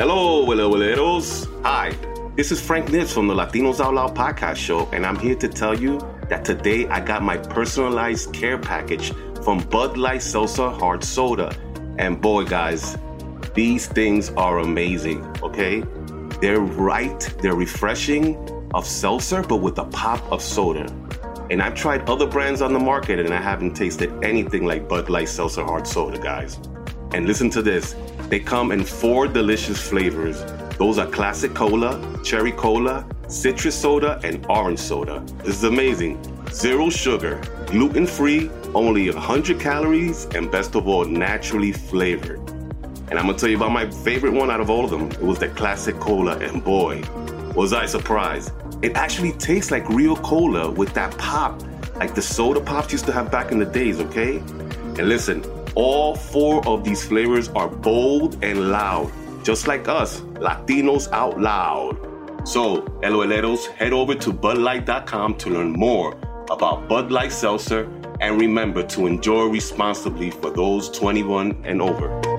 Hello, LOLeros. Hi, this is Frank Nez from the Latinos Out Loud podcast show, and I'm here to tell you that today I got my personalized care package from Bud Light Seltzer Hard Soda. And boy, guys, these things are amazing, okay? They're right, they're refreshing of seltzer, but with a pop of soda. And I've tried other brands on the market and I haven't tasted anything like Bud Light Seltzer Hard Soda, guys. And listen to this they come in four delicious flavors. Those are classic cola, cherry cola, citrus soda, and orange soda. This is amazing. Zero sugar, gluten free, only 100 calories, and best of all, naturally flavored. And I'm gonna tell you about my favorite one out of all of them. It was the classic cola, and boy, was I surprised. It actually tastes like real cola with that pop, like the soda pops used to have back in the days, okay? And listen, all four of these flavors are bold and loud, just like us, Latinos out loud. So, LOLeros, head over to budlight.com to learn more about Bud Light Seltzer and remember to enjoy responsibly for those 21 and over.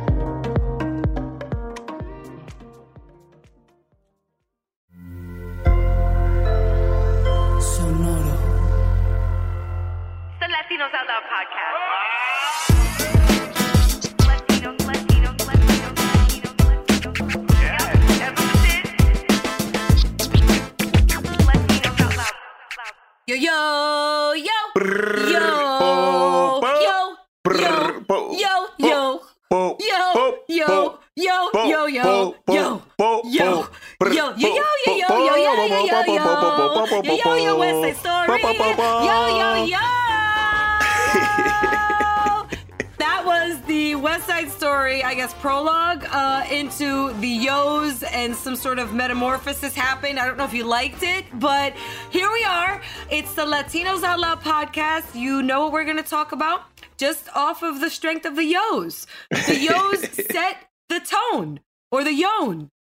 Guess, prologue uh, into the Yo's and some sort of metamorphosis happened. I don't know if you liked it, but here we are. It's the Latinos Out Loud podcast. You know what we're going to talk about? Just off of the strength of the Yo's. The Yo's set the tone, or the Yon.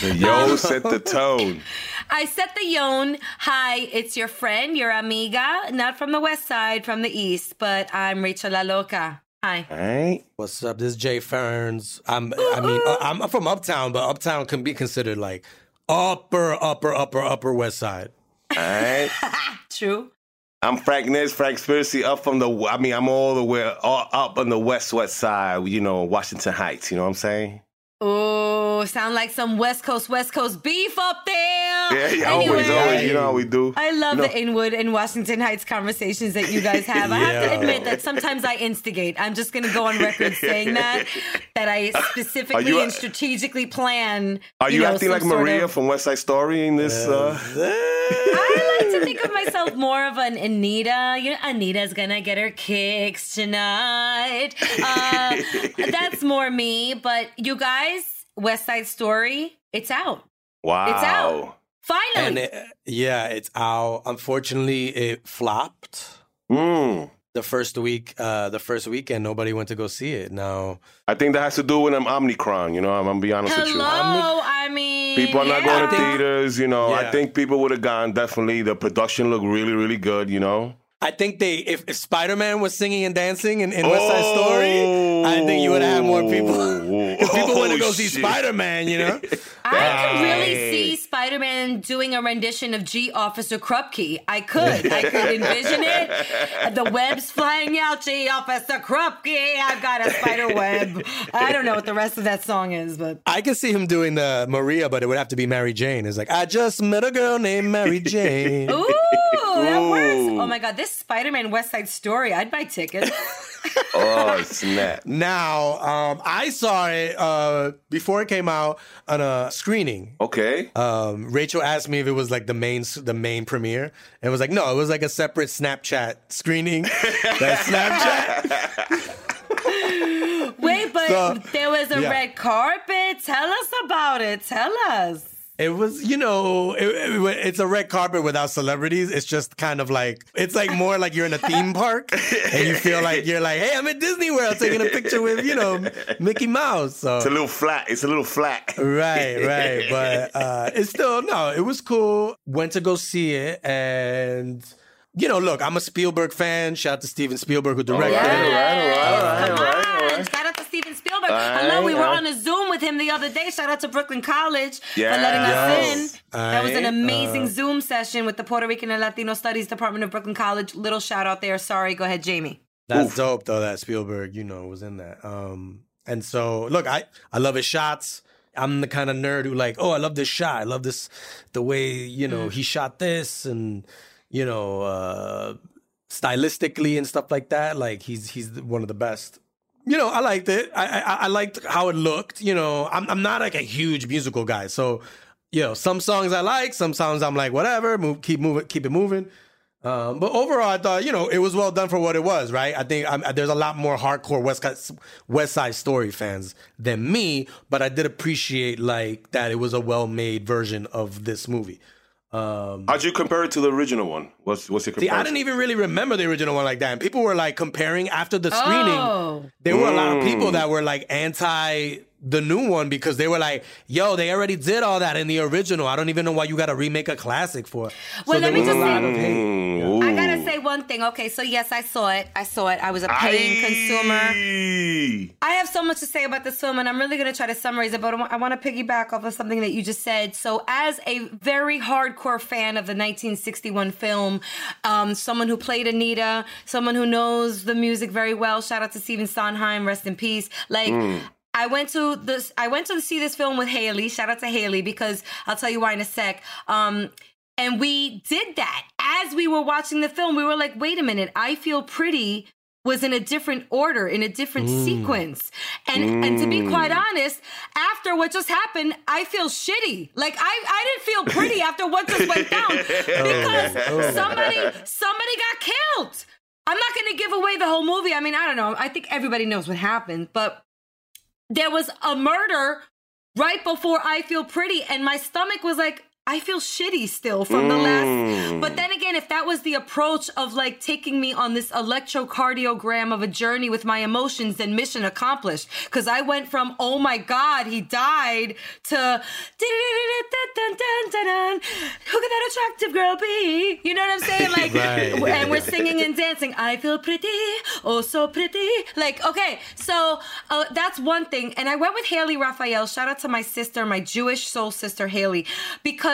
The yo set the tone. I set the yon. Hi, it's your friend, your amiga, not from the west side, from the east, but I'm Rachel La Loca. Hi. All right. What's up? This is Jay Ferns. I'm. I mean, uh, I'm from Uptown, but Uptown can be considered like upper, upper, upper, upper West Side. All right. True. I'm Frank Nez, Frank Spiracy, up from the, I mean, I'm all the way all up on the west, west side, you know, Washington Heights, you know what I'm saying? Oh, sound like some West Coast, West Coast beef up there. Yeah, yeah always, Anyway, always, you know how we do. I love You know- the Inwood and Washington Heights conversations that you guys have. I have to admit that sometimes I instigate. I'm just going to go on record saying that, that I specifically you- and strategically plan. Are you, know, acting like Maria of- from West Side Story in this? Uh, I like to think of myself more of an Anita. You know, Anita's gonna get her kicks tonight. Uh, that's more me. But you guys, West Side Story, it's out. wow. It's out. Finally. And it, yeah, it's out. Unfortunately, it flopped Mm. The first week. Uh, the first weekend, nobody went to go see it. Now, I think that has to do with an Omnicron, you know, I'm, I'm gonna be honest with you. Hello. I mean, People are not going to theaters, you know. I think people would have gone. Definitely, the production looked really, really good, you know. I think they if, if Spider Man was singing and dancing in, in West Side Story, I think you would have had more people. if people want to go see. Spider Man, you know. I could really see Spider Man doing a rendition of Gee Officer Krupke. I could. I could envision it. The web's flying out, Gee Officer Krupke. I've got a spider web. I don't know what the rest of that song is, but I could see him doing the Maria, but it would have to be Mary Jane. It's like I just met a girl named Mary Jane. ooh, that works. Oh my god, this Spider Man West Side Story. I'd buy tickets. Oh snap! Now, um, I saw it uh, before it came out on a screening. Okay. Um, Rachel asked me if it was like the main the main premiere, and it was like no, it was like a separate Snapchat screening. that Snapchat. Wait, but So, there was a yeah. red carpet. Tell us about it. Tell us. It was, you know, it, it- it's a red carpet without celebrities. It's just kind of like it's like more like you're in a theme park, and you feel like you're like, hey, I'm at Disney World taking a picture with you know Mickey Mouse. So It's a little flat. It's a little flat. right, right. But uh, it's still no. It was cool. Went to go see it, and you know, look, I'm a Spielberg fan. Shout out to Steven Spielberg who directed right, it. all right, all right, all right, Come all right, all on. right. Shout out to Steven Spielberg. All I love we right, were on a Zoom with with him the other day. Shout out to Brooklyn College Yes. for letting us Yes. in. That was an amazing uh, Zoom session with the Puerto Rican and Latino Studies Department of Brooklyn College. Little shout out there. Sorry, go ahead, Jamie. That's dope though that Spielberg, you know, was in that. Um and so look, I I love his shots. I'm the kind of nerd who like, oh, I love this shot. I love this the way, you know, he shot this and you know, uh stylistically and stuff like that. Like he's he's one of the best. You know, I liked it. I I, I liked how it looked. You know, I'm I'm not like a huge musical guy, so you know, some songs I like, some songs I'm like, whatever, move, keep moving, keep it moving. Um, but overall, I thought you know it was well done for what it was. Right? I think i there's a lot more hardcore West Side, West Side Story fans than me, but I did appreciate like that it was a well made version of this movie. Um, How'd you compare it to the original one? What's what's your see. I didn't even really remember the original one like that, and people were like comparing after the screening. Oh. There were a lot of Mm. people that were like anti the new one because they were like, "Yo, they already did all that in the original. I don't even know why you got to remake a classic for." it." Well, there let me just say- of. Mm, I gotta say one thing. Okay, so yes, I saw it. I saw it. I was a paying consumer. I have so much to say about this film, and I'm really going to try to summarize it, but I want to piggyback off of something that you just said. So, as a very hardcore fan of the 1961 film, um, someone who played Anita, someone who knows the music very well, shout out to Stephen Sondheim, rest in peace. Like, I went to this. I went to see this film with Haley. Shout out to Haley because I'll tell you why in a sec. Um, and we did that as we were watching the film. We were like, "Wait a minute! I feel pretty." Was in a different order, in a different sequence, and and to be quite honest, after what just happened, I feel shitty. Like I I didn't feel pretty after what just went down because somebody somebody got killed. I'm not going to give away the whole movie. I mean, I don't know. I think everybody knows what happened, but there was a murder right before I feel pretty, and my stomach was like, I feel shitty still from the last. But then again, if that was the approach of like taking me on this electrocardiogram of a journey with my emotions, then mission accomplished. Because I went from, oh my God, he died, to who could that attractive girl be? You know what I'm saying? Like, Right. and we're singing and dancing. I feel pretty, oh so pretty. Like, okay, so uh, that's one thing. And I went with Haley Raphael. Shout out to my sister, my Jewish soul sister Haley, because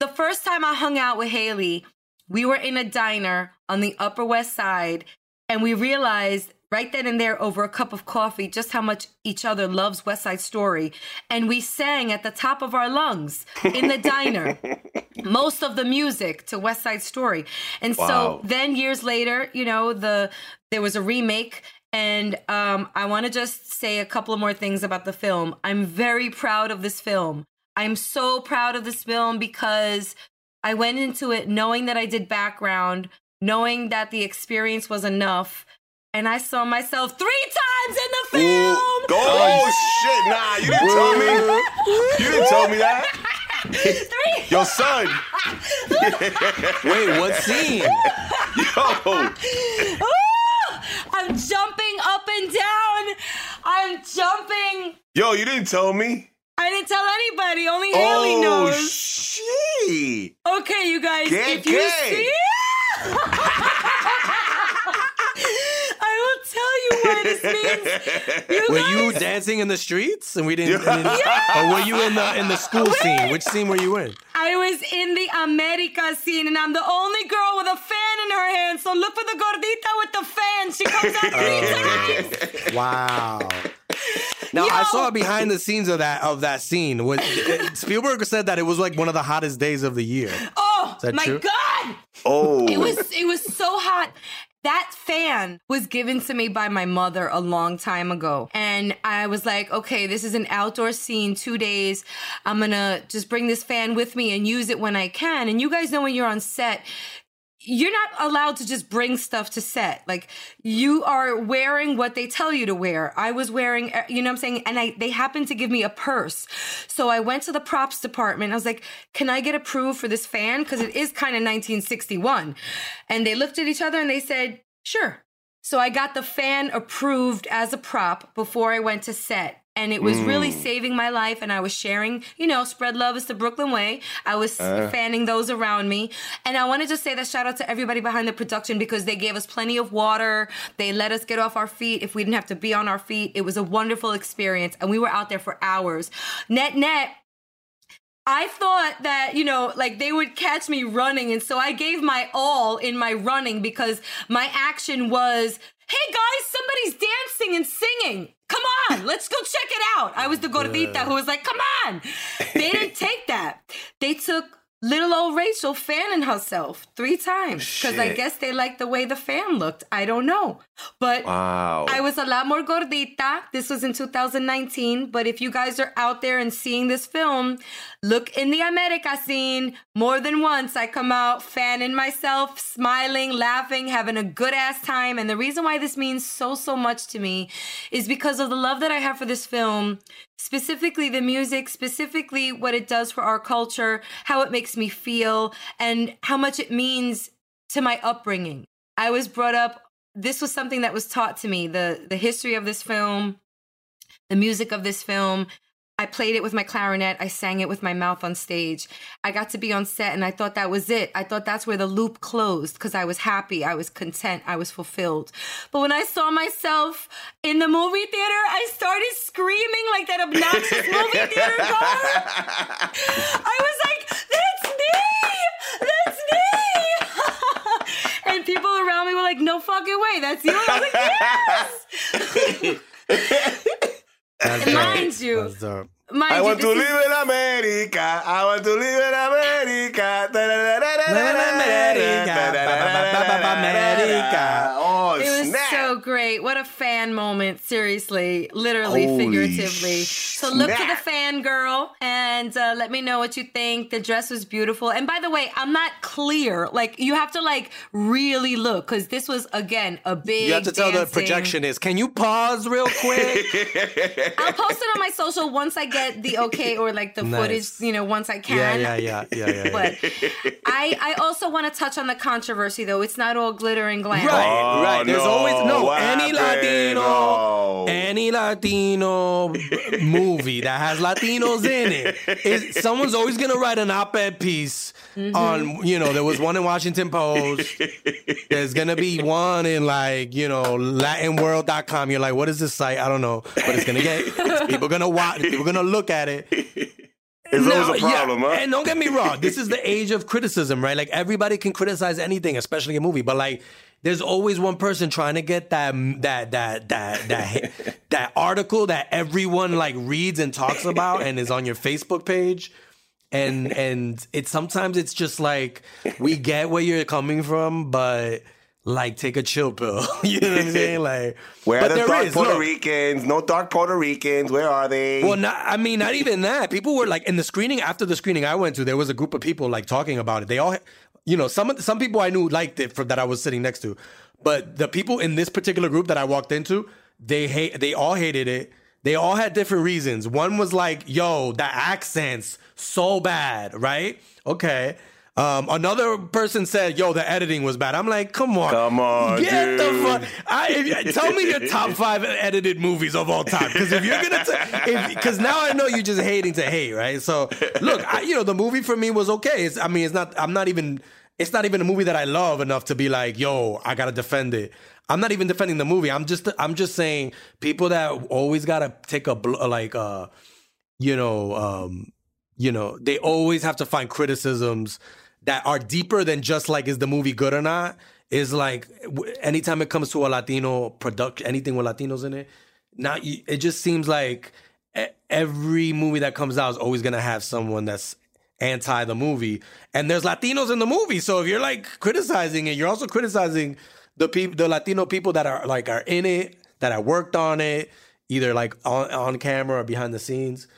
the first time I hung out with Haley, we were in a diner on the Upper West Side, and we realized right then and there over a cup of coffee just how much each other loves West Side Story. And we sang at the top of our lungs in the diner most of the music to West Side Story. And Wow. so then years later, you know, the there was a remake and um, I want to just say a couple of more things about the film. I'm very proud of this film. I'm so proud of this film because I went into it knowing that I did background, knowing that the experience was enough, and I saw myself three times in the film. Ooh. Oh, shit! Nah, you didn't tell me. You didn't tell me that. Three. Your son. Wait, what scene? Yo. Ooh! I'm jumping up and down. I'm jumping. Yo, you didn't tell me. I didn't tell anybody. Only Haley oh knows. shit. okay, you guys. Gay, if you gay. see, I will tell you what this means. You Were guys, you dancing in the streets and we didn't? and then- Or were you in the in the school scene? Which scene were you in? I was in the America scene, and I'm the only girl with a fan in her hand. So look for the gordita with the fan. She comes out three oh. times. Wow. Now I saw behind the scenes of that of that scene. Was, eh, Spielberg said that it was like one of the hottest days of the year. Oh my true? god! Oh. It was it was so hot. That fan was given to me by my mother a long time ago. And I was like, okay, this is an outdoor scene, two days. I'm gonna just bring this fan with me and use it when I can. And you guys know when you're on set, you're not allowed to just bring stuff to set. Like you are wearing what they tell you to wear. I was wearing, uh, you know what I'm saying? And I, they happened to give me a purse. So I went to the props department. I was like, can I get approved for this fan? Cause it is kind of 1961. And they looked at each other and they said, sure. So I got the fan approved as a prop before I went to set. And it was really Mm. saving my life. And I was sharing, you know, spread love is the Brooklyn way. I was Uh. fanning those around me. And I wanted to say that shout out to everybody behind the production because they gave us plenty of water. They let us get off our feet if we didn't have to be on our feet. It was a wonderful experience. And we were out there for hours. Net, net, I thought that, you know, like they would catch me running. And so I gave my all in my running because my action was, hey guys, somebody's dancing and singing. Come on, let's go check it out. I was the gordita who was like, come on. They didn't take that. They took little old Rachel fanning herself three times because I guess they liked the way the fan looked. I don't know. But Wow. I was a lot more gordita. This was in 2019. But if you guys are out there and seeing this film, look in the America scene more than once. I come out fanning myself, smiling, laughing, having a good ass time. And the reason why this means so, so much to me is because of the love that I have for this film, specifically the music, specifically what it does for our culture, how it makes me feel, and how much it means to my upbringing. I was brought up this was something that was taught to me the the history of this film the music of this film i played it with my clarinet i sang it with my mouth on stage i got to be on set and i thought that was it i thought that's where the loop closed because i was happy i was content i was fulfilled but when i saw myself in the movie theater i started screaming like that obnoxious movie theater goer I was like, that's me! That's me! and people around me were like, no fucking way, that's you. And I was like, yes! That's And mind you- That's dope. Mind I you, want to this is- live in America. I want to live in America. America. Oh, It was snap. so great. What a fan moment. Seriously, literally, Holy figuratively. So look to the fan girl and uh, let me know what you think. The dress was beautiful. And by the way, I'm not clear. Like you have to like really look because this was again a big. You have to tell the dancing- projectionist. Can you pause real quick? I'll post it on my social once I get the okay or like the Nice. footage. You know, once I can. yeah, yeah, yeah, yeah, yeah. yeah. But I, I also want to touch on the controversy, though. It's not all glitter and glam. Right, Oh, right. There's no. always no What any? Latino, any Latino movie that has Latinos in it. Is, someone's always gonna write an op-ed piece Mm-hmm. on. You know, there was one in Washington Post. There's gonna be one in like you know LatinWorld.com. You're like, what is this site? I don't know, but it's gonna get people gonna watch. People gonna look at it. It's always a yeah, problem, huh? And don't get me wrong, this is the age of criticism, right? Like everybody can criticize anything, especially a movie, but like there's always one person trying to get that that that that that that article that everyone like reads and talks about and is on your Facebook page. And and it's sometimes it's just like we get where you're coming from, but like take a chill pill. you know what I'm saying? Like Where are the dark is, Puerto look. Ricans? No dark Puerto Ricans. Where are they? Well, not, I mean, not even that. People were like in the screening after the screening I went to. There was a group of people like talking about it. They all, you know, some some people I knew liked it for that I was sitting next to, but the people in this particular group that I walked into, they hate. They all hated it. They all had different reasons. One was like, "Yo, the accents so bad," right? Okay. Um, another person said, "Yo, the editing was bad." I'm like, "Come on, Come on, get the fuck." I, tell me your top five edited movies of all time, because if you're gonna, because now I know you're just hating to hate, right? So look, I, you know, the movie for me was okay. It's, I mean, it's not. I'm not even. It's not even a movie that I love enough to be like, "Yo, I gotta defend it." I'm not even defending the movie. I'm just. I'm just saying people that always gotta take a bl- like, uh, you know, um, you know, they always have to find criticisms that are deeper than just like is the movie good or not is like anytime it comes to a latino production anything with latinos in it you- it just seems like every movie that comes out is always to have someone that's anti the movie. And there's latinos in the movie so if you're like criticizing it you're also criticizing the people the latino people that are like are in it that have worked on it either like on, on camera or behind the scenes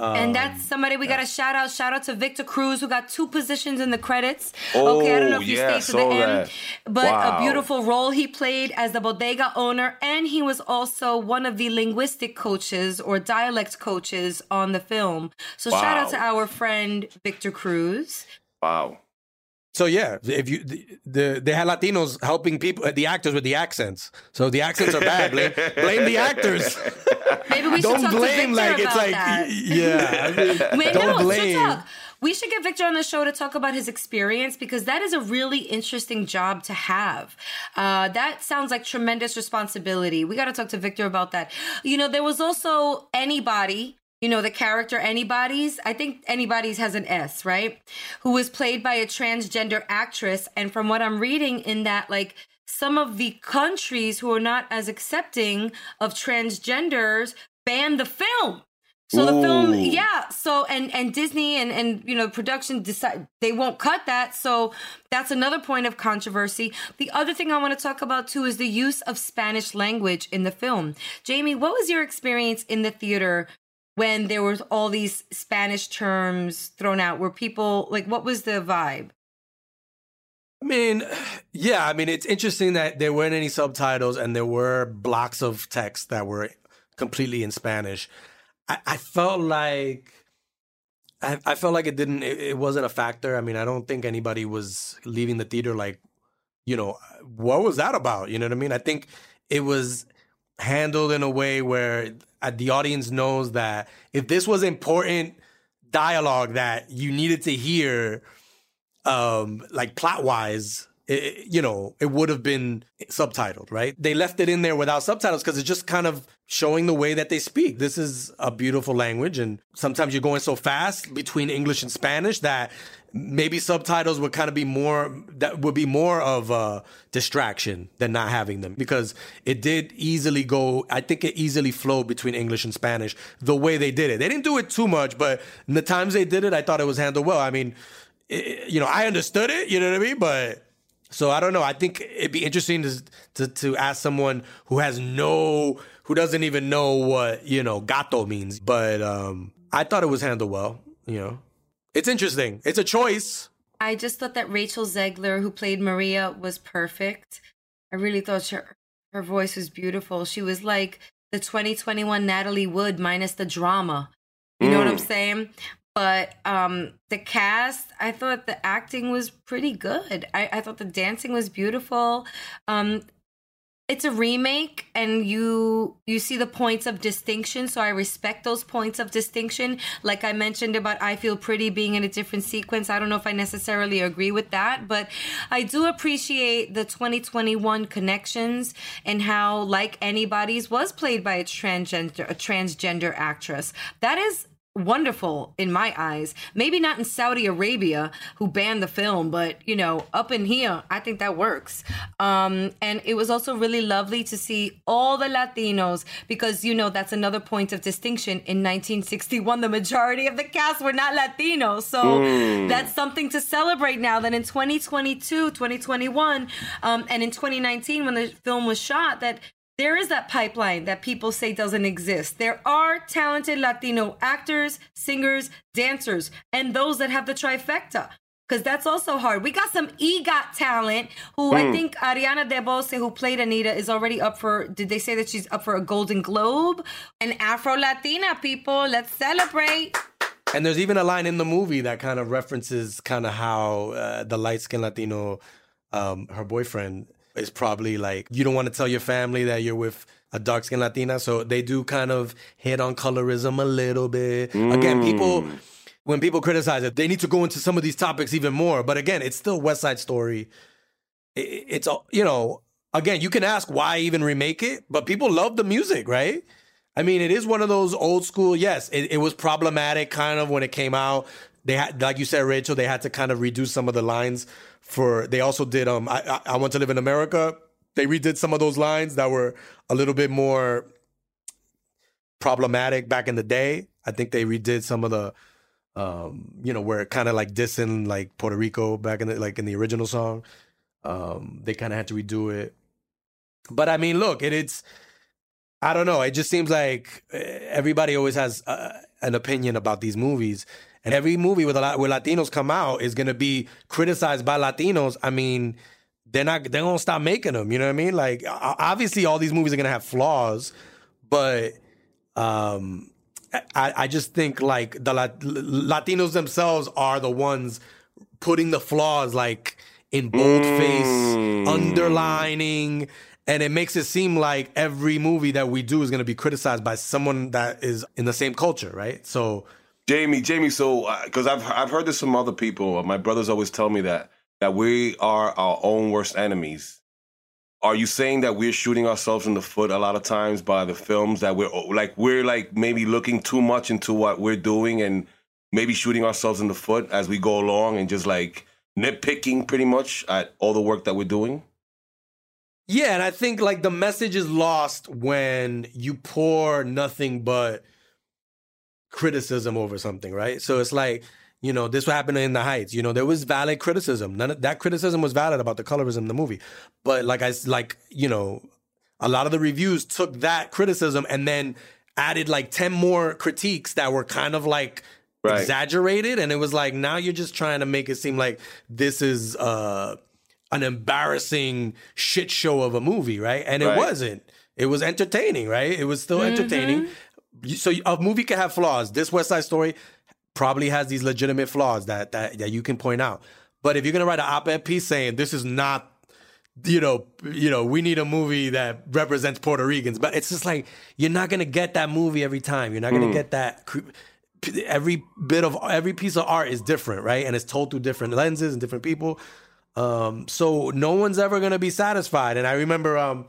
And that's Um, somebody we got to shout out. Shout out to Victor Cruz, who got two positions in the credits. okay, I don't know if you Oh, yeah, stayed to the end, that. but Wow. a beautiful role he played as the bodega owner, and he was also one of the linguistic coaches or dialect coaches on the film. So shout out to our friend Victor Cruz. wow. So yeah, if you the, the they had Latinos helping people, the actors with the accents. So the accents are bad. Blame, blame the actors. Maybe we should Don't talk blame to Victor like it's about like that. yeah. I mean, Wait, don't no, blame. talk. We should get Victor on the show to talk about his experience because that is a really interesting job to have. Uh, that sounds like tremendous responsibility. We got to talk to Victor about that. You know, there was also anybody. You know, the character Anybody's, I think Anybody's has an S, right? Who was played by a transgender actress. And from what I'm reading in that, like, some of the countries who are not as accepting of transgenders banned the film. So the film, yeah. So and and Disney and and you know production decide they won't cut that. So that's another point of controversy. The other thing I want to talk about too is the use of Spanish language in the film. Jamie, what was your experience in the theater when there was all these Spanish terms thrown out? Were people like, what was the vibe? I mean, yeah, I mean, it's interesting that there weren't any subtitles and there were blocks of text that were completely in Spanish. I, I felt like. I, I felt like it didn't. It, it wasn't a factor. I mean, I don't think anybody was leaving the theater like, you know, what was that about? You know what I mean? I think it was handled in a way where uh, the audience knows that if this was important dialogue that you needed to hear, um, like plot wise, it, you know, it would have been subtitled, right? They left it in there without subtitles because it's just kind of showing the way that they speak. This is a beautiful language, and sometimes you're going so fast between English and Spanish that maybe subtitles would kind of be more that would be more of a distraction than not having them because it did easily go i think it easily flowed between english and spanish the way they did it they didn't do it too much but the times they did it i thought it was handled well i mean it, you know i understood it you know what i mean but so I don't know. I think it'd be interesting to, to to ask someone who has no who doesn't even know what you know gato means. But um, I thought it was handled well. You know, it's interesting. It's a choice. I just thought that Rachel Zegler, who played Maria, was perfect. I really thought her her voice was beautiful. She was like the 2021 Natalie Wood minus the drama. You know what I'm saying? But um the cast, I thought the acting was pretty good. I, I thought the dancing was beautiful. Um it's a remake and you you see the points of distinction. So i respect those points of distinction. Like i mentioned about i feel pretty being in a different sequence i don't know if i necessarily agree with that but i do appreciate the 2021 connections and how like anybody's was played by a transgender a transgender actress. That is wonderful in my eyes. Maybe not in Saudi Arabia, who banned the film, but you know, up in here, I think that works. Um, and it was also really lovely to see all the Latinos because you know that's another point of distinction. In 1961, the majority of the cast were not Latinos, so that's something to celebrate now. That in 2022, 2021, um, and in 2019, when the film was shot, that there is that pipeline that people say doesn't exist. There are talented Latino actors, singers, dancers, and those that have the trifecta. Because that's also hard. We got some EGOT talent who I think Ariana DeBose, who played Anita, is already up for. Did they say that she's up for a Golden Globe? And Afro Latina, people. Let's celebrate. And there's even a line in the movie that kind of references kind of how uh, the light skinned Latino, um, her boyfriend, is probably like, you don't want to tell your family that you're with a dark skinned Latina. So they do kind of hit on colorism a little bit. Again, people, mm. when people criticize it, they need to go into some of these topics even more. But again, it's still West Side Story. It- It's, all you know, again, you can ask why even remake it, but people love the music, right? I mean, it is one of those old school. Yes, it, it was problematic kind of when it came out. They had, like you said, Rachel, they had to kind of redo some of the lines for. They also did. Um, I, I, I want to live in America. They redid some of those lines that were a little bit more problematic back in the day. I think they redid some of the, um, you know, where it kind of like dissing like Puerto Rico back in the like in the original song. Um, they kind of had to redo it. But I mean, look, it, it's I don't know. It just seems like uh, everybody always has uh, an opinion about these movies, and every movie with a lot where Latinos come out is going to be criticized by Latinos. I mean, they're not. They're gonna stop making them. You know what I mean? Like, obviously, all these movies are gonna have flaws, but um, I, I just think like the Lat- Latinos themselves are the ones putting the flaws like in bold face, underlining, and it makes it seem like every movie that we do is going to be criticized by someone that is in the same culture, right? So Jamie, Jamie. So, uh, because I've I've heard this from other people. My brothers always tell me that that we are our own worst enemies. Are you saying that we're shooting ourselves in the foot a lot of times by the films that we're oh, like we're like maybe looking too much into what we're doing and maybe shooting ourselves in the foot as we go along and just like nitpicking pretty much at all the work that we're doing? Yeah, and I think like the message is lost when you pour nothing but criticism over something, right? So it's like, you know, this happened in the Heights. You know, there was valid criticism. None of that criticism was valid about the colorism in the movie. But like I s- like, you know, a lot of the reviews took that criticism and then added like 10 more critiques that were kind of like Right. exaggerated and it was like now you're just trying to make it seem like this is uh an embarrassing shit show of a movie, right? And it Right. wasn't. It was entertaining, right? It was still entertaining. You- So a movie can have flaws. This West Side Story probably has these legitimate flaws that that that you can point out. But if you're gonna write an op-ed piece saying this is not, you know, you know, we need a movie that represents Puerto Ricans, but it's just like you're not gonna get that movie every time. You're not gonna get that. cre- Every bit of every piece of art is different, right? And it's told through different lenses and different people. Um, so no one's ever gonna be satisfied. And I remember, um,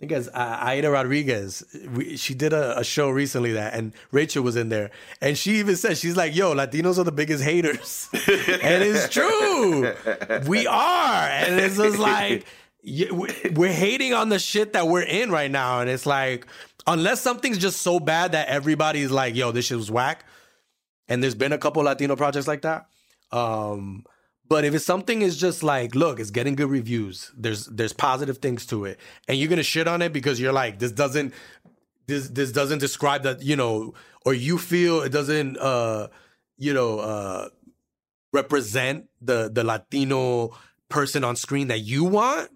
think as Aida Rodriguez, we, she did a, a show recently that, and Rachel was in there, and she even said she's like, "Yo, Latinos are the biggest haters," and it's true. We are, and it's just like we- we're hating on the shit that we're in right now, and it's like unless something's just so bad that everybody's like, "Yo, this shit was whack," and there's been a couple Latino projects like that. Um, but if it's something is just like, look, it's getting good reviews. There's there's positive things to it, and you're gonna shit on it because you're like, this doesn't this this doesn't describe that you know, or you feel it doesn't uh you know uh represent the the Latino person on screen that you want.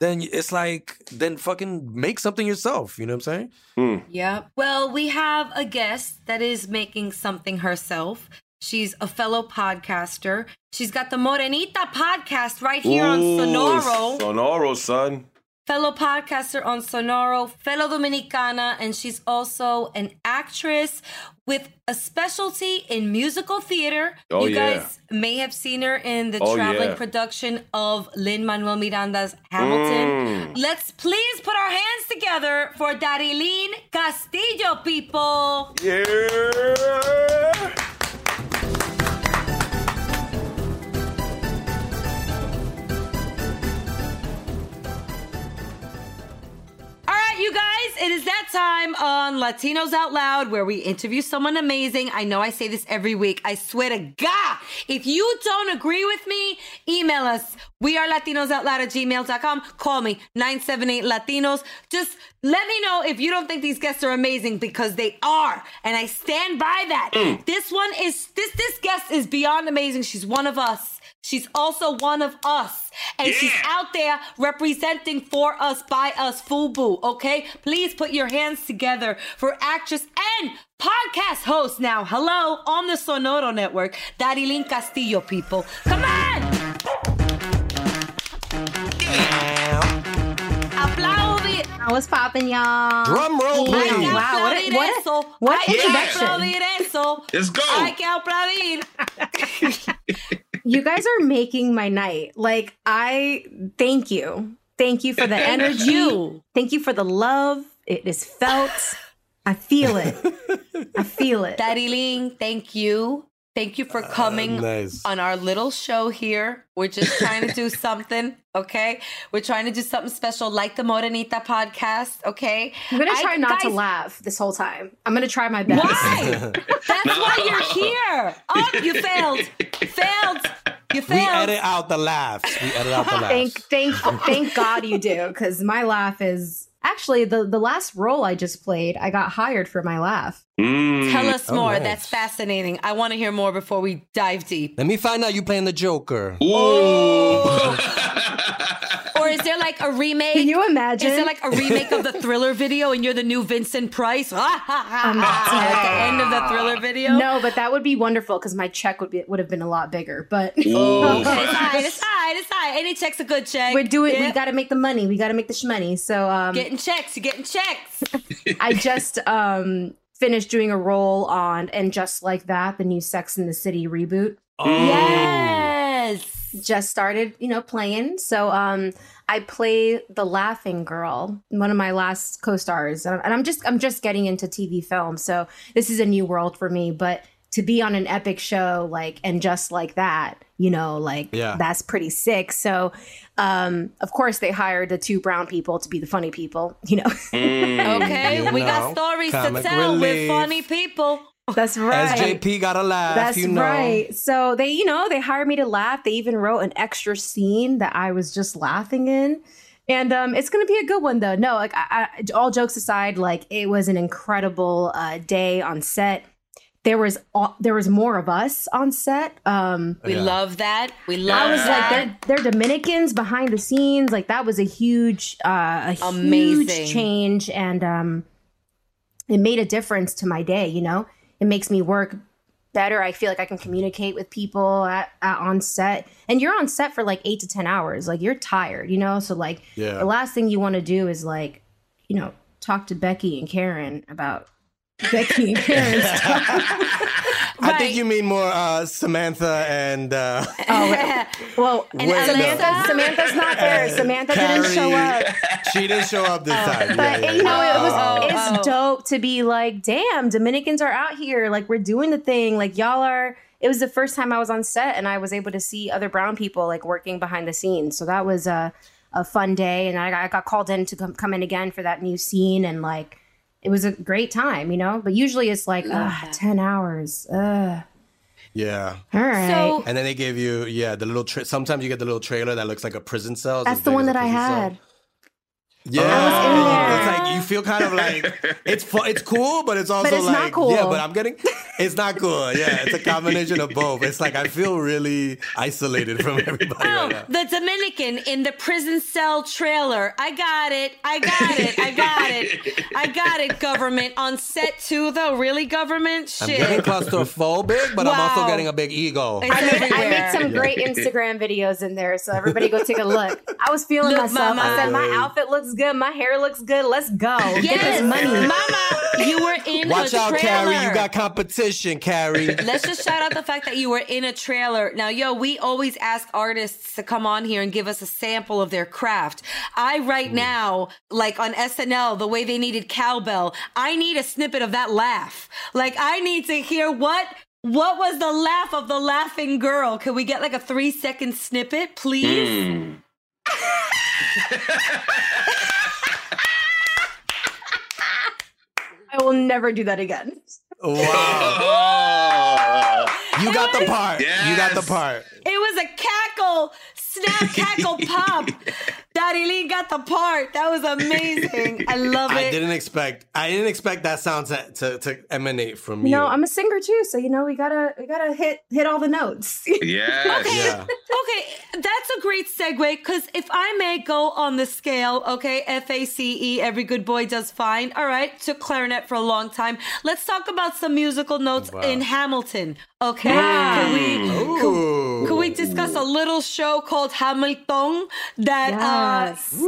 Then it's like, then fucking make something yourself. You know what I'm saying? Yep. Well, we have a guest that is making something herself. She's a fellow podcaster. She's got the Morenita podcast right here on Sonoro. Sonoro, son. fellow podcaster on Sonoro, fellow Dominicana, and she's also an actress with a specialty in musical theater. Oh, you yeah. guys may have seen her in the Oh, traveling yeah. production of Lin Manuel Miranda's Hamilton. Mm. Let's please put our hands together for Darilyn Castillo, people. Yeah. Time on Latinos Out Loud where we interview someone amazing. I know I say this every week. I swear to God, if you don't agree with me, email us. We are Latinos Out Loud at gmail.com. Call me 978 Latinos. Just let me know if you don't think these guests are amazing because they are. And I stand by that. Mm. This one is, this, this guest is beyond amazing. She's one of us. She's also one of us. And she's out there representing for us, by us, FUBU, okay? Please put your hands together for actress and podcast host now. Hello, on the Sonoro Network, Darilyn Castillo, people. Come on! Aplaudi. What's popping, y'all? Drum roll, Wow, please. wow, what a- what a- eso. what Hay que introduction. aplaudir eso. Let's go. Hay que aplaudir. You guys are making my night. Like, I thank you. Thank you for the energy. you. Thank you for the love. It is felt. I feel it. I feel it. Darilyn, thank you. Thank you for uh, coming nice. on our little show here. We're just trying to do something, okay? We're trying to do something special like the Morenita podcast, okay? I'm gonna I- try not to laugh this whole time. I'm gonna try my best. Why? That's why you're here. Oh, you failed. Failed. You failed. We failed. edit out the laughs. We edit out the laughs. Thank, thank, thank God you do, because my laugh is Actually, the the last role I just played, I got hired for my laugh. Mm. Tell us Oh, more. nice. That's fascinating. I want to hear more before we dive deep. Let me find out you playing the Joker. Ooh. Or is there like a remake? Can you imagine? Is there like a remake of the Thriller video and you're the new Vincent Price? Ha, ha, I'm ha, dead. At the end of the Thriller video? no, but that would be wonderful because my check would be would have been a lot bigger. But Ooh. It's fine. It's fine. It's fine. Any check's a good check. we're doing. Yeah. We got to make the money. We got to make the shmoney. So um, getting checks. You're getting checks. I just um finished doing a role on and just like that, the new Sex in the City reboot. Yes. just started, you know, playing. So um I play the laughing girl, one of my last co-stars. And and I'm just I'm just getting into TV film. So this is a new world for me, but to be on an epic show like and just like that, you know, like Yeah. that's pretty sick. So um of course they hired the two brown people to be the funny people, you know. Mm. Okay. You we know, got stories to comic tell with relief. funny people. That's right. SJP got to laugh. That's you know. right. So they, you know, they hired me to laugh. They even wrote an extra scene that I was just laughing in. And um, it's going to be a good one, though. No, like, I, I, all jokes aside, like, it was an incredible uh, day on set. There was all, there was more of us on set. Um, We Yeah. love that. We love I was that. like, they're they're Dominicans behind the scenes. Like that was a huge, uh, a Amazing. huge change, and um, it made a difference to my day. You know, it makes me work better. I feel like I can communicate with people at, at on set, and you're on set for like eight to ten hours. Like you're tired, you know. So like, Yeah. the last thing you want to do is like, you know, talk to Becky and Karen about Becky I think you mean more uh, Samantha and uh, Oh, well, And Samantha, Samantha's not there. Samantha didn't show up. she didn't show up this time. But yeah, yeah, you know, yeah. it was Oh, it's oh. dope to be like, damn, Dominicans are out here. Like we're doing the thing. Like y'all are. It was the first time I was on set, and I was able to see other brown people like working behind the scenes. So that was a a fun day, and I got, I got called in to come, come in again for that new scene, and like it was a great time, you know. But usually it's like ugh, ah, ten hours. Ugh. yeah. All right. So And then they give you, yeah, the little. Tra- sometimes you get the little trailer that looks like a prison cell. It's That's the one that I had. cell. Had. Yeah, was in oh. there. it's like you feel kind of like it's fu- it's cool, but it's also it's like cool. yeah, but I'm getting it's not cool. Yeah, it's a combination of both. It's like I feel really isolated from everybody Oh, right now. the Dominican in the prison cell trailer. I got it. I got it. I got it. I got it, government. On set too, though. Really, government? shit. I'm getting claustrophobic, but I'm also getting a big ego. It's I made, I made some great Instagram videos in there, so everybody go take a look. I was feeling Look, myself. I said, my outfit looks good, my hair looks good. Let's go. Get Yes, this money. Mama, you were in Watch a out, trailer. Carrie. You got competition, Carrie. Let's just shout out the fact that you were in a trailer. Now, yo, we always ask artists to come on here and give us a sample of their craft. I right now, like on SNL, the way they needed cowbell, I need a snippet of that laugh. Like I need to hear what what was the laugh of the laughing girl? Can we get like a three second snippet, please? Mm. I will never do that again. Wow. Oh. You got the part. You got the part. It was a cackle, snap, cackle, pop. Darilyn got the part. That was amazing. I love it. I it. didn't expect. I didn't expect that sound to, to, to emanate from You No, I'm a singer too, so you know we gotta we gotta hit hit all the notes. Yes. yeah. Okay, that's a great segue because if I may go on the scale, okay, F A C E, every good boy does fine. All right, took clarinet for a long time. Let's talk about some musical notes Wow. in Hamilton, okay? Can we Ooh. can we discuss a little show called Hamilton that uh, Yes.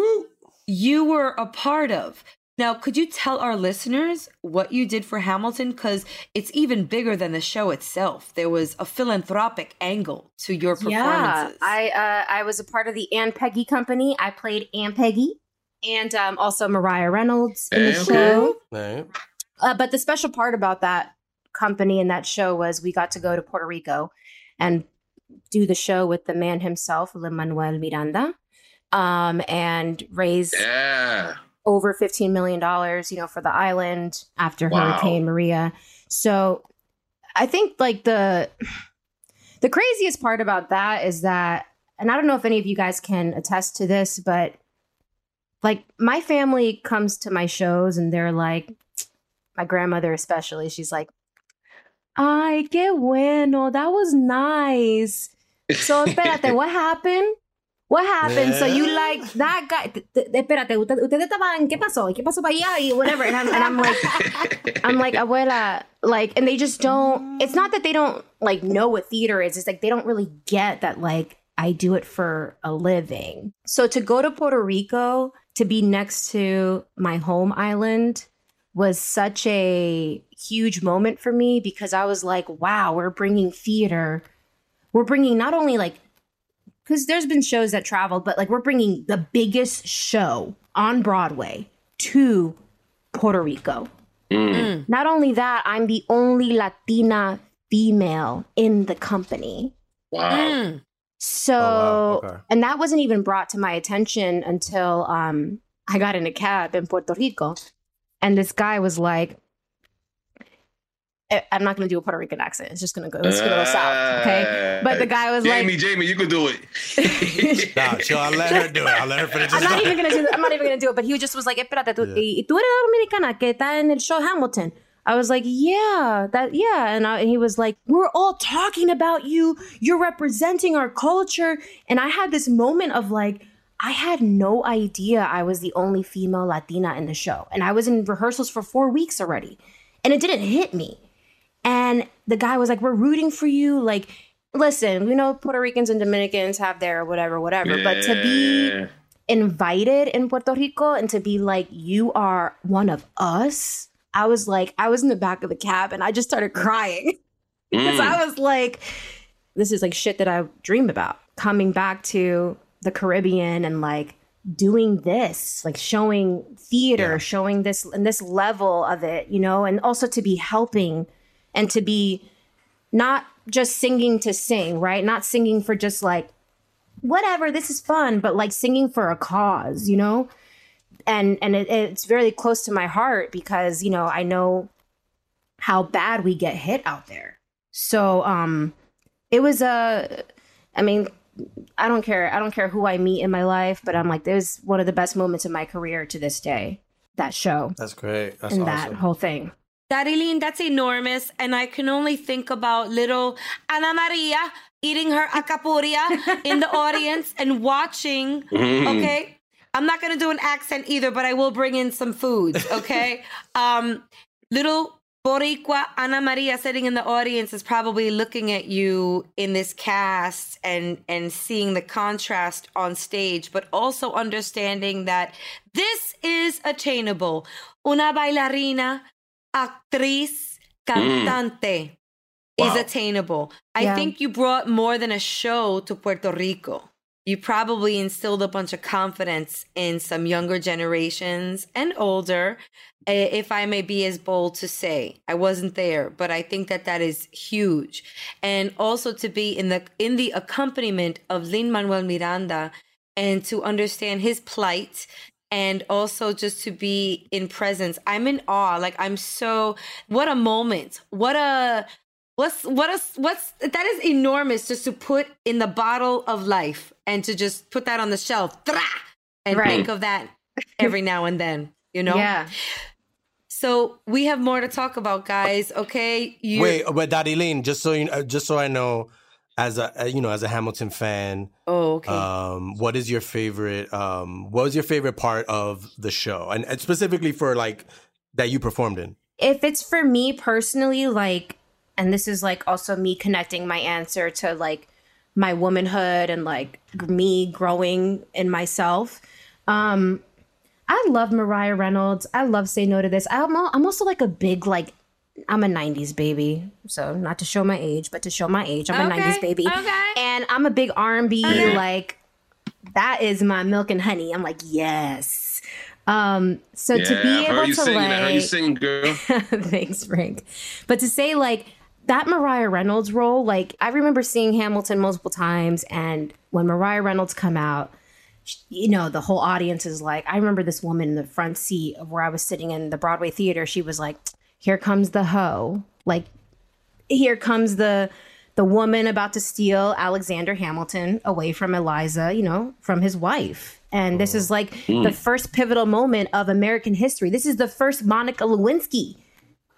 you were a part of? Now, could you tell our listeners what you did for Hamilton? Because it's even bigger than the show itself. There was a philanthropic angle to your performances. Yeah, performances. I uh, I was a part of the And Peggy company. I played Ann Peggy, and um, also Maria Reynolds in the Okay. show. Right. Uh, but the special part about that company and that show was we got to go to Puerto Rico and do the show with the man himself, Lin Manuel Miranda, um, and raise Yeah. over fifteen million dollars, you know, for the island after Wow. Hurricane Maria. So I think like the the craziest part about that is that, and I don't know if any of you guys can attest to this, but like my family comes to my shows and they're like, my grandmother especially, she's like, Ay, qué bueno, that was nice. So, espérate, what happened? What happened? So you like that guy? t- t- Espérate, usted- ustedes estaban, ¿qué pasó? ¿Qué pasó para allá? Y whatever. And I'm, and I'm like, I'm like, abuela, like, and they just don't. It's not that they don't like know what theater is. It's like they don't really get that. Like, I do it for a living. So to go to Puerto Rico to be next to my home island was such a huge moment for me because I was like, wow, we're bringing theater. We're bringing not only like because there's been shows that traveled, but like we're bringing the biggest show on Broadway to Puerto Rico. Not only that, I'm the only Latina female in the company. Wow. So, Oh, wow. Okay. and that wasn't even brought to my attention until um, I got in a cab in Puerto Rico. And this guy was like, I- Eh, I'm not going to do a Puerto Rican accent. It's just going to go, it's going to go south. Okay. Ah. But the guy was Jamie, like, Jamie, Jamie, you can do it. Nah, chill. I'll let her do it. I'll let her finish. I'm not even gonna do. It. I'm not even gonna do it. But he just was like, eh, "Espérate, tú, y, tú eres dominicana que está en el show Hamilton." I was like, "Yeah, that, yeah." And, I, and he was like, "We're all talking about you. You're representing our culture." And I had this moment of like, I had no idea I was the only female Latina in the show, and I was in rehearsals for four weeks already, and it didn't hit me. And the guy was like, "We're rooting for you." Like, listen, we know Puerto Ricans and Dominicans have their whatever, whatever, but to be invited in Puerto Rico and to be like, you are one of us. I was like, I was in the back of the cab and I just started crying because Mm. I was like, this is like shit that I dream about. Coming back to the Caribbean and like doing this, like showing theater, Yeah. showing this and this level of it, you know, and also to be helping and to be not just singing to sing, right? Not singing for just like whatever this is fun but like singing for a cause you know and and it, it's very close to my heart because you know i know how bad we get hit out there so um it was a i mean i don't care i don't care who i meet in my life but i'm like there's one of the best moments of my career to this day that show That's great. That's and awesome. that whole thing Darilyn, that's enormous. And I can only think about little Ana Maria eating her alcapurria in the audience and watching. Okay. I'm not going to do an accent either, but I will bring in some foods. Okay. um, little Boricua Ana Maria sitting in the audience is probably looking at you in this cast and and seeing the contrast on stage, but also understanding that this is attainable. Una bailarina, actriz, cantante is Wow. attainable. I Yeah. think you brought more than a show to Puerto Rico. You probably instilled a bunch of confidence in some younger generations and older, eh, if I may be as bold to say. I wasn't there, but I think that that is huge. And also to be in the in the accompaniment of Lin Manuel Miranda and to understand his plight and also just to be in presence. I'm in awe. Like I'm so what a moment. What a what's what a what's that is enormous just to put in the bottle of life and to just put that on the shelf. Tra! And Right. think of that every now and then, you know? yeah So we have more to talk about, guys. Okay. You Wait, but Darilyn, just so you, uh, just so I know, as a you know, as a Hamilton fan, Oh, okay. um, what is your favorite? Um, what was your favorite part of the show, and, and specifically for like that you performed in? if it's for me personally, like, and this is like also me connecting my answer to like my womanhood and like me growing in myself. Um, I love Maria Reynolds. I love Say No to This. I'm, al- I'm also like a big like I'm a 90s baby. So not to show my age, but to show my age. I'm a 90s baby. okay. And I'm a big R&B like that is my milk and honey. I'm like, yes. Um so Yeah, to be I able heard you to singing. like I you singing, girl. Thanks, Frank. But to say like that Maria Reynolds role, like I remember seeing Hamilton multiple times, and when Maria Reynolds come out, you know the whole audience is like. I remember this woman in the front seat of where I was sitting in the Broadway theater. She was like, "Here comes the hoe!" Like, here comes the the woman about to steal Alexander Hamilton away from Eliza, you know, from his wife. And this is like hmm. the first pivotal moment of American history. This is the first Monica Lewinsky.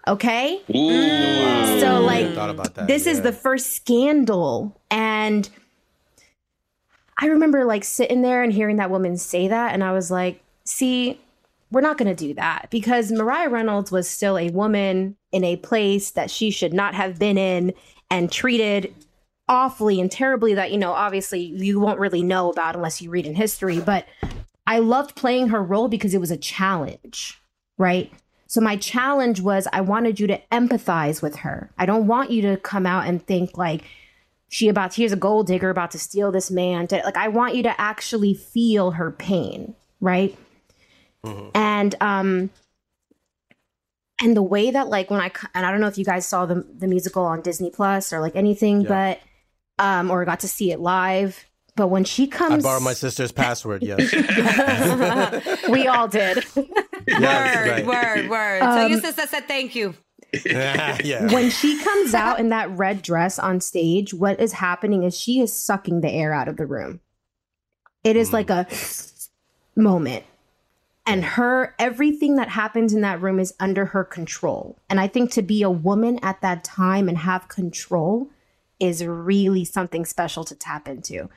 Okay? Ooh. So like Thought about that. this is the first scandal and i remember like sitting there and hearing that woman say that and i was like see we're not going to do that because maria reynolds was still a woman in a place that she should not have been in and treated awfully and terribly that you know obviously you won't really know about unless you read in history but i loved playing her role because it was a challenge right so my challenge was I wanted you to empathize with her. I don't want you to come out and think like she about here's a gold digger about to steal this man. Like I want you to actually feel her pain, right? And um and the way that like when I and I don't know if you guys saw the the musical on Disney Plus or like anything, but um or got to see it live. But when she comes, I borrowed my sister's password. Yes. we all did. yes Word, right. word, word. So your Um, sister said thank you. yeah. when she comes out in that red dress on stage, what is happening is she is sucking the air out of the room. It is like a moment. And her, everything that happens in that room is under her control. And I think to be a woman at that time and have control is really something special to tap into.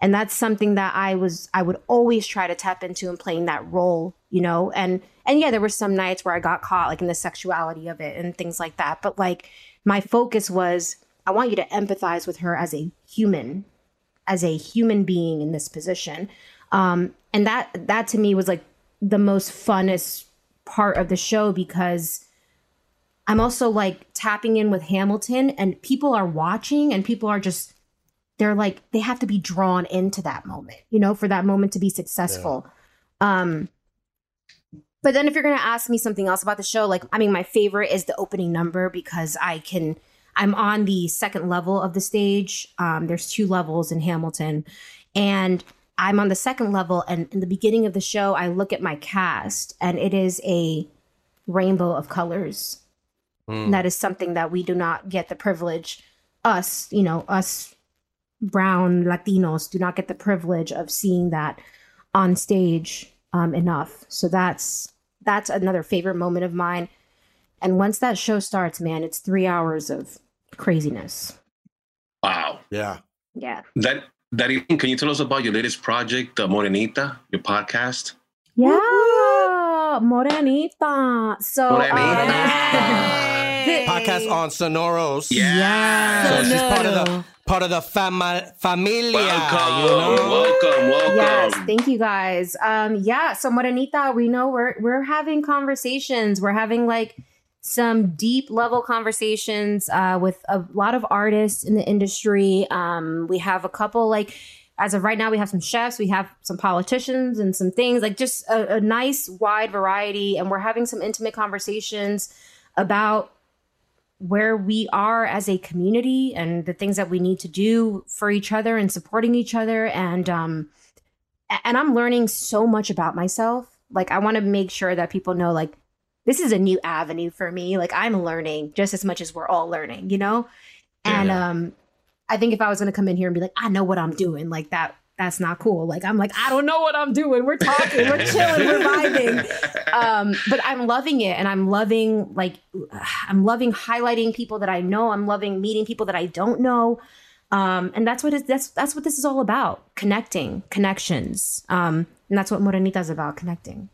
And that's something that I was, I would always try to tap into in playing that role, you know? And, and yeah, there were some nights where I got caught like in the sexuality of it and things like that. But like my focus was, I want you to empathize with her as a human, as a human being in this position. Um, and that, that to me was like the most funnest part of the show because I'm also like tapping in with Hamilton and people are watching and people are just they're like they have to be drawn into that moment, you know, for that moment to be successful. Um but then if you're going to ask me something else about the show, like I mean my favorite is the opening number because I can I'm on the second level of the stage. Um there's two levels in Hamilton and I'm on the second level and in the beginning of the show I look at my cast and it is a rainbow of colors. And that is something that we do not get the privilege us, you know, us brown Latinos do not get the privilege of seeing that on stage um, enough. So that's that's another favorite moment of mine. And once that show starts, man, it's three hours of craziness. Wow. Yeah. Yeah. That that can you tell us about your latest project, uh, Morenita, your podcast? Yeah. Morenita. So Morenita. Podcast on Sonoros. Yeah. So she's part of the part of the fama, familia. Welcome, You know? welcome, welcome. Yes, thank you guys. Um, yeah, so Morenita, we know we're we're having conversations. We're having like some deep level conversations uh, with a lot of artists in the industry. Um, we have a couple like as of right now, we have some chefs, we have some politicians, and some things like just a, a nice wide variety. And we're having some intimate conversations about where we are as a community and the things that we need to do for each other and supporting each other and um and I'm learning so much about myself like I want to make sure that people know like this is a new avenue for me. Like I'm learning just as much as we're all learning you know? And um I think if I was going to come in here and be like I know what I'm doing like that that's not cool. Like I'm like I don't know what I'm doing. We're talking. We're chilling. We're vibing. Um but i'm loving it and i'm loving like i'm loving highlighting people that i know. I'm loving meeting people that i don't know. Um and that's what it, that's that's what this is all about. Connecting connections. Um and that's what morenita is about connecting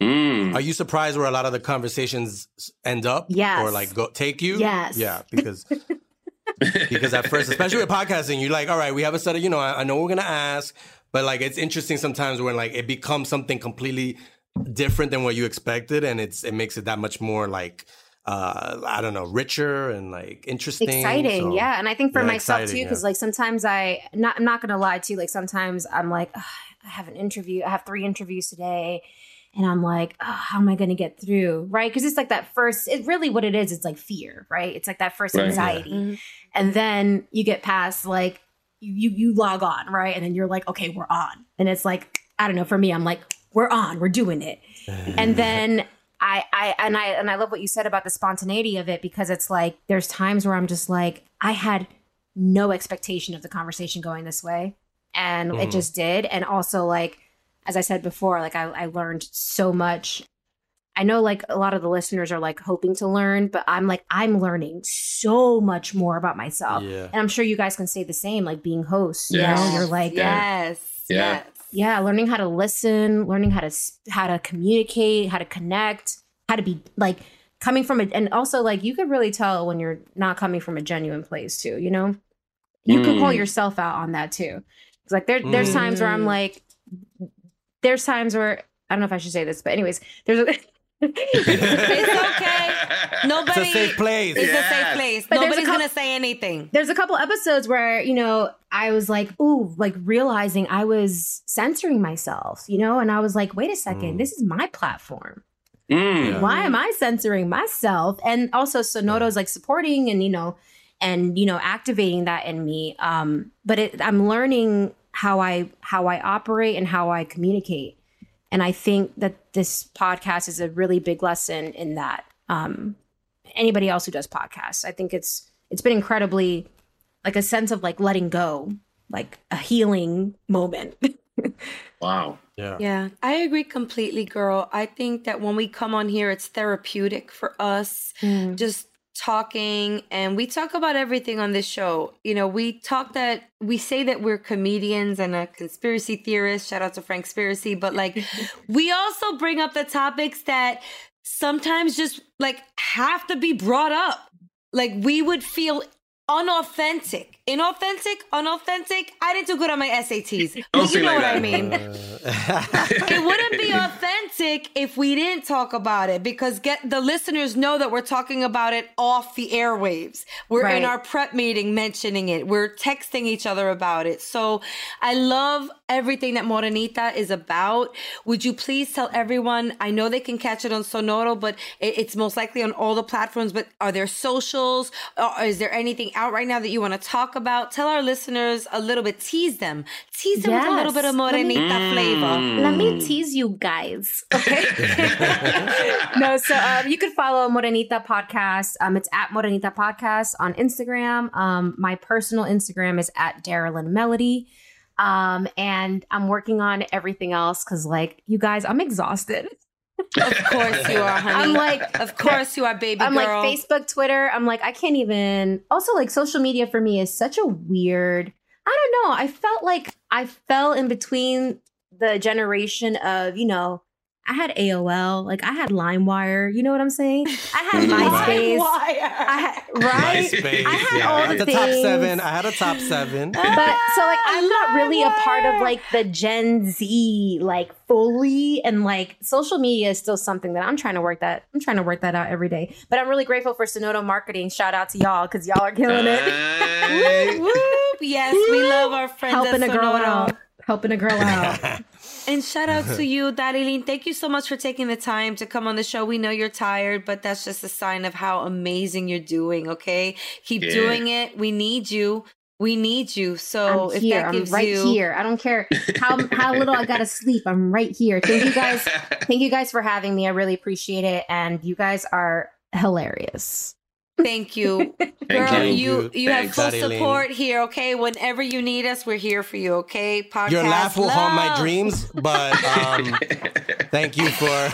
Mm. Are you surprised where a lot of the conversations end up? Yes. Or like go take you? Yes. Yeah, because because at first, especially with podcasting, you're like, all right, we have a set of, you know, I, I know we're gonna ask, but like it's interesting sometimes when like it becomes something completely different than what you expected, and it's it makes it that much more like uh I don't know, richer and like interesting. exciting So- yeah and i think for Yeah, myself exciting, too because yeah. like sometimes i not i'm not gonna lie to you like sometimes i'm like i have an interview i have three interviews today and i'm like oh, how am i gonna get through? Right? Because it's like that first it really what it is it's like fear right? It's like that first Right, yeah. anxiety. And then you get past like you you log on right? And then you're like okay we're on. And it's like i don't know for me i'm like we're on we're doing it. And then I, I and I and I love what you said about the spontaneity of it because it's like there's times where I'm just like I had no expectation of the conversation going this way. And it Mhm. just did. And also, like, as I said before, like, I, I learned so much. I know, like, a lot of the listeners are like hoping to learn, but I'm like, I'm learning so much more about myself. Yeah. And I'm sure you guys can say the same, like, being hosts. You know, you're like, yes, Yeah. yes. yeah learning how to listen learning how to how to communicate how to connect how to be like coming from a and also like you could really tell when you're not coming from a genuine place too you know you could call Mm. yourself out on that too it's like there there's times where i'm Mm. like there's times where i don't know if i should say this but anyways there's a It's okay. Nobody. It's a safe place. It's a Yes. safe place. But Nobody's coup- gonna say anything. there's a couple episodes where you know i was like ooh like realizing i was censoring myself you know and i was like wait a second Mm. this is my platform Mm. why am I censoring myself? And also Sonoro's like supporting and you know, and you know, activating that in me. Um, but it, I'm learning how I how I operate and how I communicate. And I think that this podcast is a really big lesson in that. Um, anybody else who does podcasts, I think it's it's been incredibly like a sense of like letting go, like a healing moment. Wow. Yeah. Yeah, I agree completely, girl. I think that when we come on here, it's therapeutic for us. Just talking and we talk about everything on this show. You know, we talk that we say that we're comedians and a conspiracy theorist. Shout out to Frank Spiracy, but like we also bring up the topics that sometimes just like have to be brought up. Like we would feel unauthentic. Inauthentic, unauthentic. I didn't do good on my SATs. Don't But you know like what I that. mean it wouldn't be authentic if we didn't talk about it because get the listeners know that we're talking about it off the airwaves. We're in our prep meeting mentioning it. We're texting each other about it. So I love everything that Morenita is about. Would you please tell everyone? I know they can catch it on Sonoro, but it- it's most likely on all the platforms. But are there socials? Or is there anything out right now that you want to talk about? About, tell our listeners a little bit. Tease them. Tease them with a little bit of Let me- Morenita flavor. Let me tease you guys. Okay. no, so um, you could follow Morenita Podcast. Um, it's at Morenita Podcast on Instagram. Um, my personal Instagram is at Darilyn Melody. Um, and I'm working on everything else because, like, you guys, I'm exhausted. Of course you are, honey. I'm like, of course you are, baby I'm girl. like Facebook, Twitter. I'm like, I can't even. Also, like social media for me is such a weird. I don't know. I felt like I fell in between the generation of you know. I had AOL, like I had LimeWire. You know what I'm saying? I had MySpace. I had, right? MySpace. I had yeah. all I had the the top seven. I had a top seven. But so like I'm not really a part of like the Gen Z like fully and like social media is still something that I'm trying to work that I'm trying to work that out every day. But I'm really grateful for Sonoro Marketing. Shout out to y'all because y'all are killing it. Hey. Whoop. Yes, we love our friends. helping a at girl out. Helping a girl out. And shout out to you, Darilyn. Thank you so much for taking the time to come on the show. We know you're tired, but that's just a sign of how amazing you're doing. Okay, keep Yeah. doing it. We need you. We need you. So I'm if here. that I'm gives right you, here. I don't care how how little I gotta sleep. I'm right here. Thank you guys. Thank you guys for having me. I really appreciate it. And you guys are hilarious. Thank you, Thank girl. you. You you have full support here. Okay, whenever you need us, we're here for you. Okay, podcast. Your laugh will haunt my dreams, but um, thank you for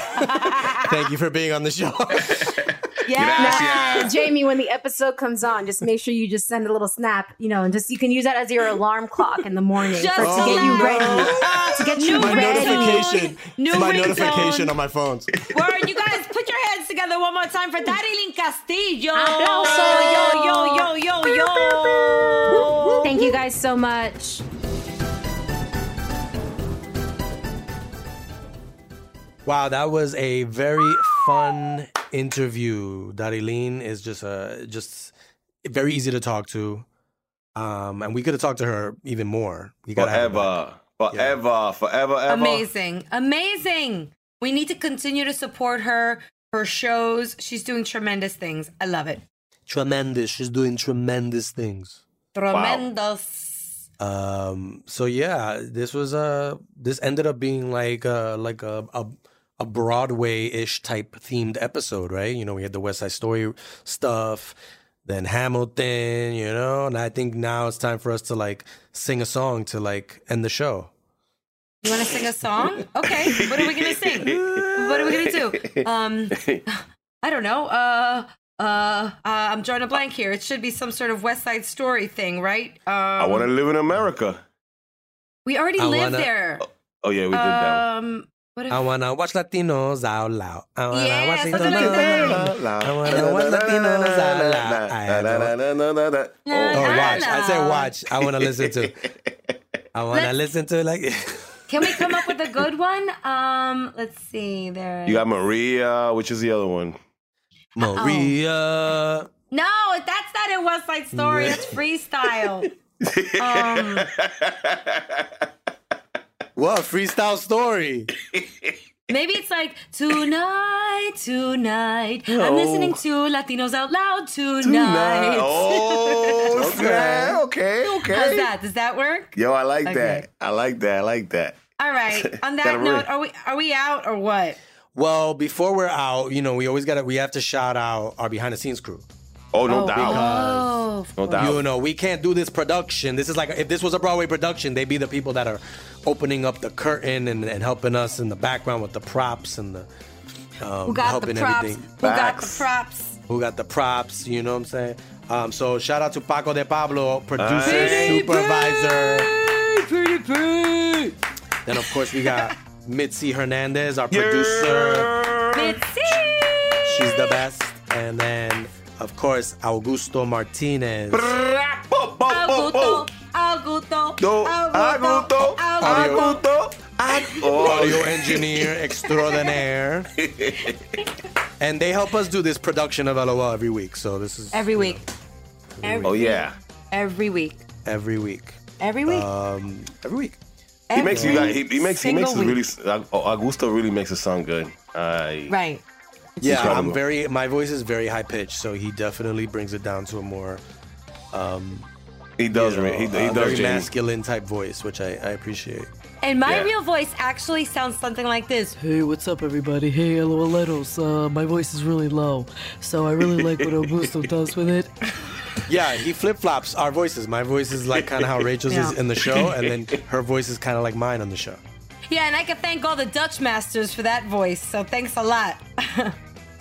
thank you for being on the show. Yes. Gracias. Jamie, when the episode comes on, just make sure you just send a little snap, you know, and just you can use that as your alarm clock in the morning Just for, to to get you let- ready. To get you New my ready. notification, New my ringtone. notification on my phones. Word, you guys, put your hands together one more time for Darilyn Castillo. Aplauso. Yo, yo, yo, yo, yo. Thank you guys so much. Wow, that was a very fun interview. Darilyn is just a just very easy to talk to. Um, and we could have talked to her even more. We gotta have. Forever. Forever. Forever. Ever. Amazing. Amazing. We need to continue to support her, her shows. She's doing tremendous things. I love it. Tremendous. She's doing tremendous things. Tremendous. Um, so yeah, this was uh this ended up being like uh like a a, a Broadway ish type themed episode, right? You know, we had the West Side Story stuff, then Hamilton, you know. And I think now it's time for us to like sing a song to like end the show. You want to sing a song? Okay. What are we gonna sing? What are we gonna do? Um, I don't know. Uh, uh, uh, I'm drawing a blank here. It should be some sort of West Side Story thing, right? Um, I want to live in America. We already I live wanna- there. Oh yeah, we did that. Um, what if, I wanna watch Latinos out loud. I wanna Yeah, watch something like Latinos. that. I wanna watch Latinos out loud. I know. Oh, watch. I said watch. I wanna listen to. I wanna Let's- listen to like. Can we come up with a good one? Um, let's see. There. You got Maria, which is the other one? Maria. no, that's not in West Side Story. That's freestyle. um, What freestyle story? maybe it's like tonight, tonight. I'm No. listening to Latinos out loud tonight. Tonight. Oh, Okay. okay, okay, okay. How's that? Does that work? Yo, I like Okay. that. I like that. I like that. All right. On Gotta that note, ring. are we are we out or what? Well, before we're out, you know, we always gotta we have to shout out our behind the scenes crew. Oh, no oh, doubt. oh, No doubt. You know, we can't do this production. This is like if this was a Broadway production, they'd be the people that are opening up the curtain and, and helping us in the background with the props and the um, Who got the helping props? everything. Who got the props? Who got the props? You know what I'm saying? Um, so shout out to Paco de Pablo, producer, Hey. supervisor. Pretty, pretty. Then of course we got Mitzi Hernandez, our producer. Mitzi. She's the best. And then of course Augusto Martinez. Augusto, Augusto. Augusto. Augusto, Augusto. Augusto. audio engineer extraordinaire. and they help us do this production of LOL every week. So this is Every week. Every, Oh yeah. Every week. every week. Every week. Um, every week. He makes you guys. He, he makes. He makes it really. uh, Augusto really makes it sound good. I Right. Yeah, incredible. I'm very. My voice is very high pitched, so he definitely brings it down to a more Um, He does. you know, he, he does. very Jamie. masculine type voice, which I, I appreciate. And my Yeah. real voice actually sounds something like this. Hey, what's up, everybody? Hey, LOLeros. Uh, my voice is really low, so I really like what Augusto does with it. Yeah, he flip flops our voices. My voice is like kind of how Rachel's is in the show, and then her voice is kind of like mine on the show. Yeah, and I can thank all the Dutch masters for that voice. So thanks a lot.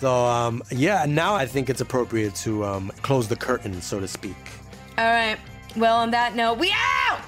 So um, yeah, now I think it's appropriate to um, close the curtain, so to speak. all right. Well, on that note, we out.